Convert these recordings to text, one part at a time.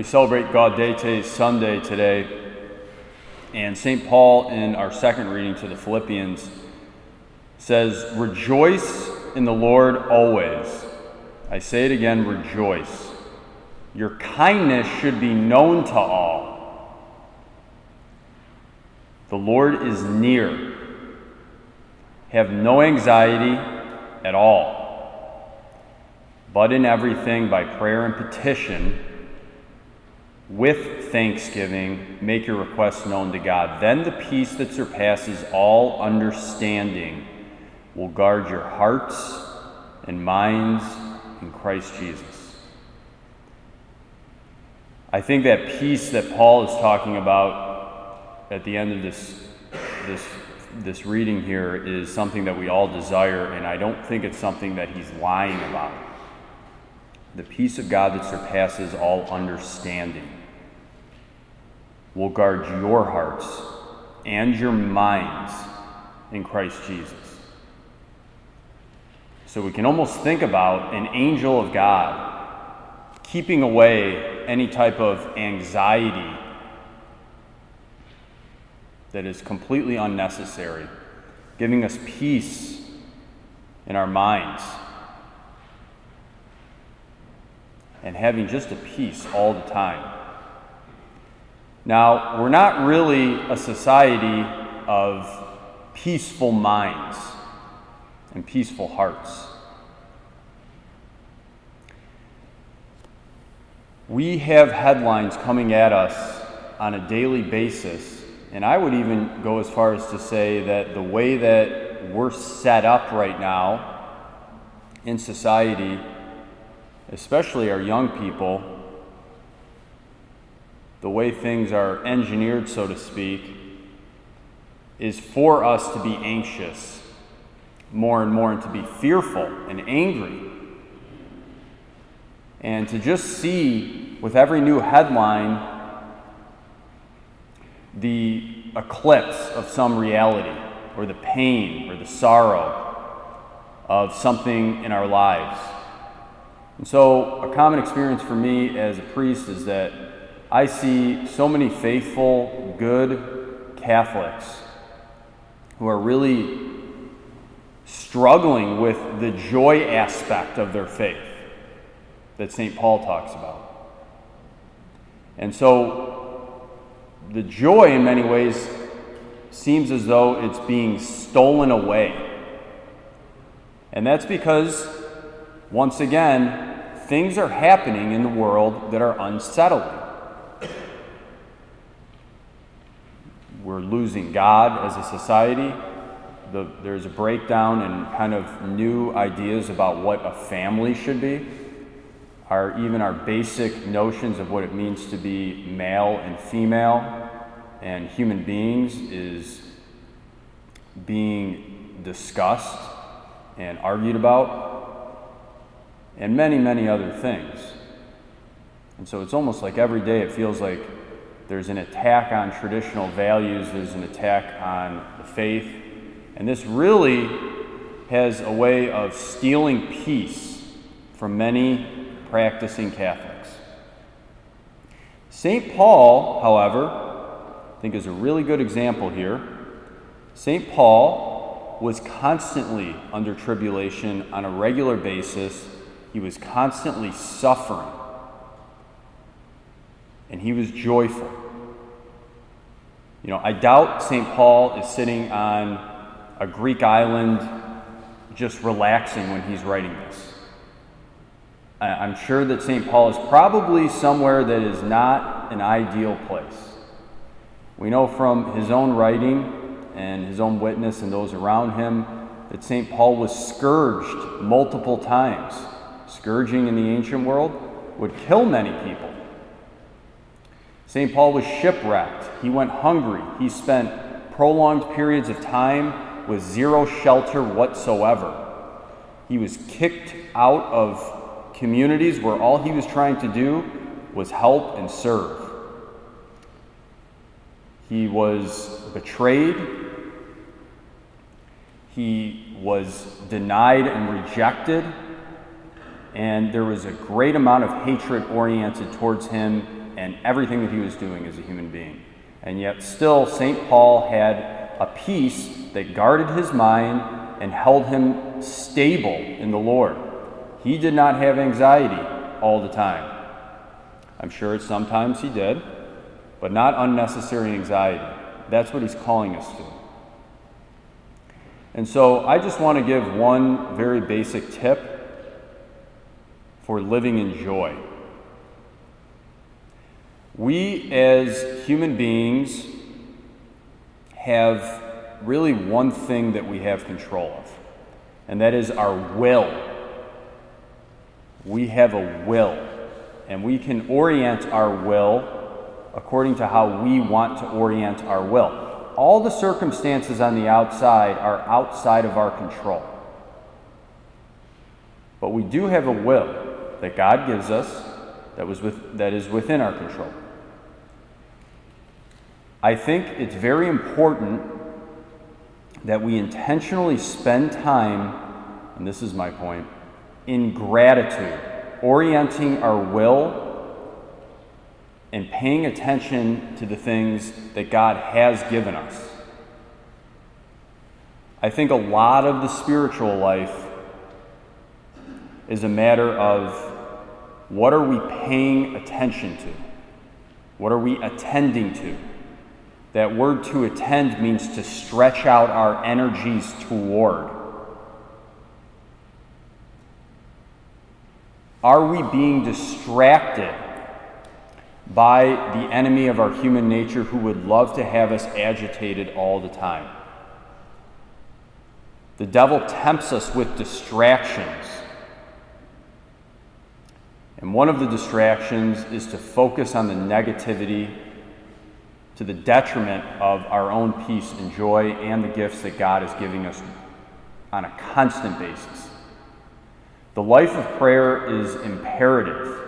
We celebrate Gaudete Sunday today, and St. Paul, in our second reading to the Philippians, says, Rejoice in the Lord always. I say it again, rejoice. Your kindness should be known to all. The Lord is near. Have no anxiety at all, but in everything by prayer and petition with thanksgiving, make your requests known to God. Then the peace that surpasses all understanding will guard your hearts and minds in Christ Jesus. I think that peace that Paul is talking about at the end of this, this, this reading here is something that we all desire, and I don't think it's something that he's lying about. The peace of God that surpasses all understanding will guard your hearts and your minds in Christ Jesus. So we can almost think about an angel of God keeping away any type of anxiety that is completely unnecessary, giving us peace in our minds, and having just a peace all the time. Now, we're not really a society of peaceful minds and peaceful hearts. We have headlines coming at us on a daily basis, and I would even go as far as to say that the way that we're set up right now in society, especially our young people, the way things are engineered, so to speak, is for us to be anxious more and more and to be fearful and angry. And to just see with every new headline the eclipse of some reality or the pain or the sorrow of something in our lives. And so, a common experience for me as a priest is that I see so many faithful, good Catholics who are really struggling with the joy aspect of their faith that St. Paul talks about. And so the joy, in many ways, seems as though it's being stolen away. And that's because, once again, things are happening in the world that are unsettling. We're losing God as a society. The, there's a breakdown in kind of new ideas about what a family should be. Our, even our basic notions of what it means to be male and female and human beings is being discussed and argued about, and many, many other things. And so it's almost like every day it feels like there's an attack on traditional values, there's an attack on the faith, and this really has a way of stealing peace from many practicing Catholics. St. Paul, however, I think is a really good example here. St. Paul was constantly under tribulation on a regular basis. He was constantly suffering. And he was joyful. You know, I doubt St. Paul is sitting on a Greek island just relaxing when he's writing this. I'm sure that St. Paul is probably somewhere that is not an ideal place. We know from his own writing and his own witness and those around him that St. Paul was scourged multiple times. Scourging in the ancient world would kill many people. St. Paul was shipwrecked. He went hungry. He spent prolonged periods of time with zero shelter whatsoever. He was kicked out of communities where all he was trying to do was help and serve. He was betrayed. He was denied and rejected. And there was a great amount of hatred oriented towards him and everything that he was doing as a human being. And yet, still, St. Paul had a peace that guarded his mind and held him stable in the Lord. He did not have anxiety all the time. I'm sure sometimes he did, but not unnecessary anxiety. That's what he's calling us to. And so I just want to give one very basic tip for living in joy. We, as human beings, have really one thing that we have control of, and that is our will. We have a will, and we can orient our will according to how we want to orient our will. All the circumstances on the outside are outside of our control. But we do have a will that God gives us that, was with, that is within our control. I think it's very important that we intentionally spend time, and this is my point, in gratitude, orienting our will and paying attention to the things that God has given us. I think a lot of the spiritual life is a matter of what are we paying attention to? What are we attending to? That word to attend means to stretch out our energies toward. Are we being distracted by the enemy of our human nature who would love to have us agitated all the time? The devil tempts us with distractions. And one of the distractions is to focus on the negativity to the detriment of our own peace and joy and the gifts that God is giving us on a constant basis. The life of prayer is imperative.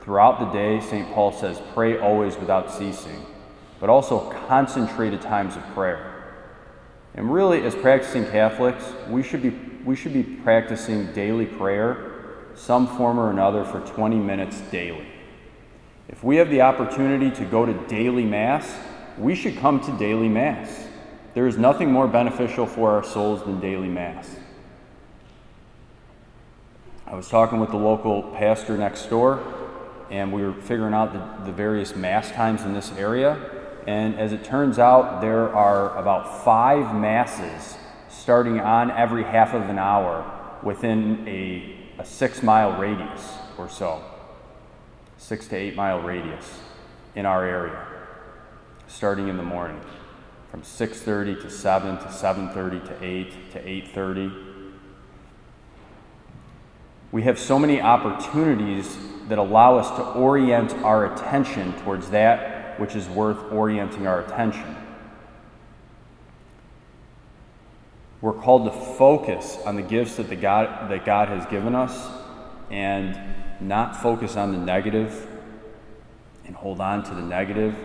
Throughout the day, St. Paul says, pray always without ceasing, but also concentrated times of prayer. And really, as practicing Catholics, we should be, we should be practicing daily prayer, some form or another, for 20 minutes daily. If we have the opportunity to go to daily Mass, we should come to daily Mass. There is nothing more beneficial for our souls than daily Mass. I was talking with the local pastor next door, and we were figuring out the, the various Mass times in this area. And as it turns out, there are about five Masses starting on every half of an hour within a, a six mile radius or so six to eight mile radius in our area, starting in the morning from 6.30 to 7 to 7.30 to 8 to 8.30 we have so many opportunities that allow us to orient our attention towards that which is worth orienting our attention we're called to focus on the gifts that, the god, that god has given us and not focus on the negative and hold on to the negative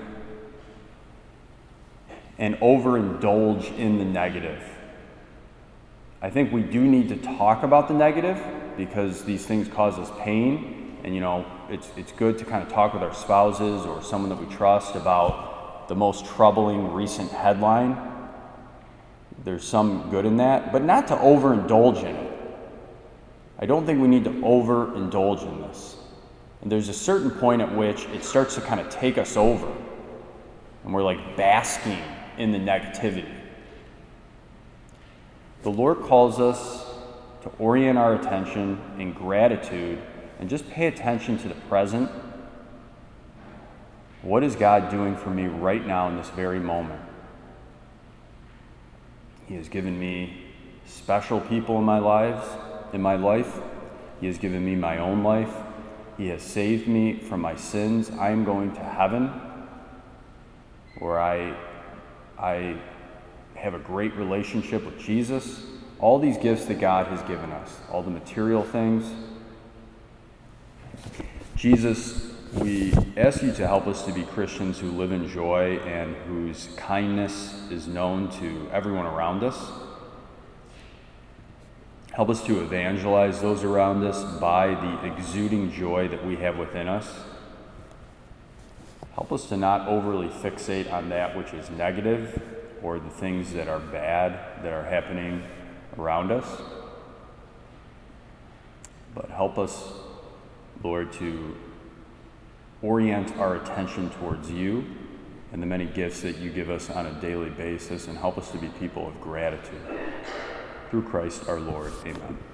and overindulge in the negative. I think we do need to talk about the negative because these things cause us pain. And, you know, it's, it's good to kind of talk with our spouses or someone that we trust about the most troubling recent headline. There's some good in that, but not to overindulge in it. I don't think we need to overindulge in this. And there's a certain point at which it starts to kind of take us over, and we're like basking in the negativity. The Lord calls us to orient our attention in gratitude and just pay attention to the present. What is God doing for me right now in this very moment? He has given me special people in my lives in my life. He has given me my own life. He has saved me from my sins. I am going to heaven where I, I have a great relationship with Jesus. All these gifts that God has given us, all the material things. Jesus, we ask you to help us to be Christians who live in joy and whose kindness is known to everyone around us. Help us to evangelize those around us by the exuding joy that we have within us. Help us to not overly fixate on that which is negative or the things that are bad that are happening around us. But help us, Lord, to orient our attention towards you and the many gifts that you give us on a daily basis and help us to be people of gratitude. Through Christ our Lord. Amen.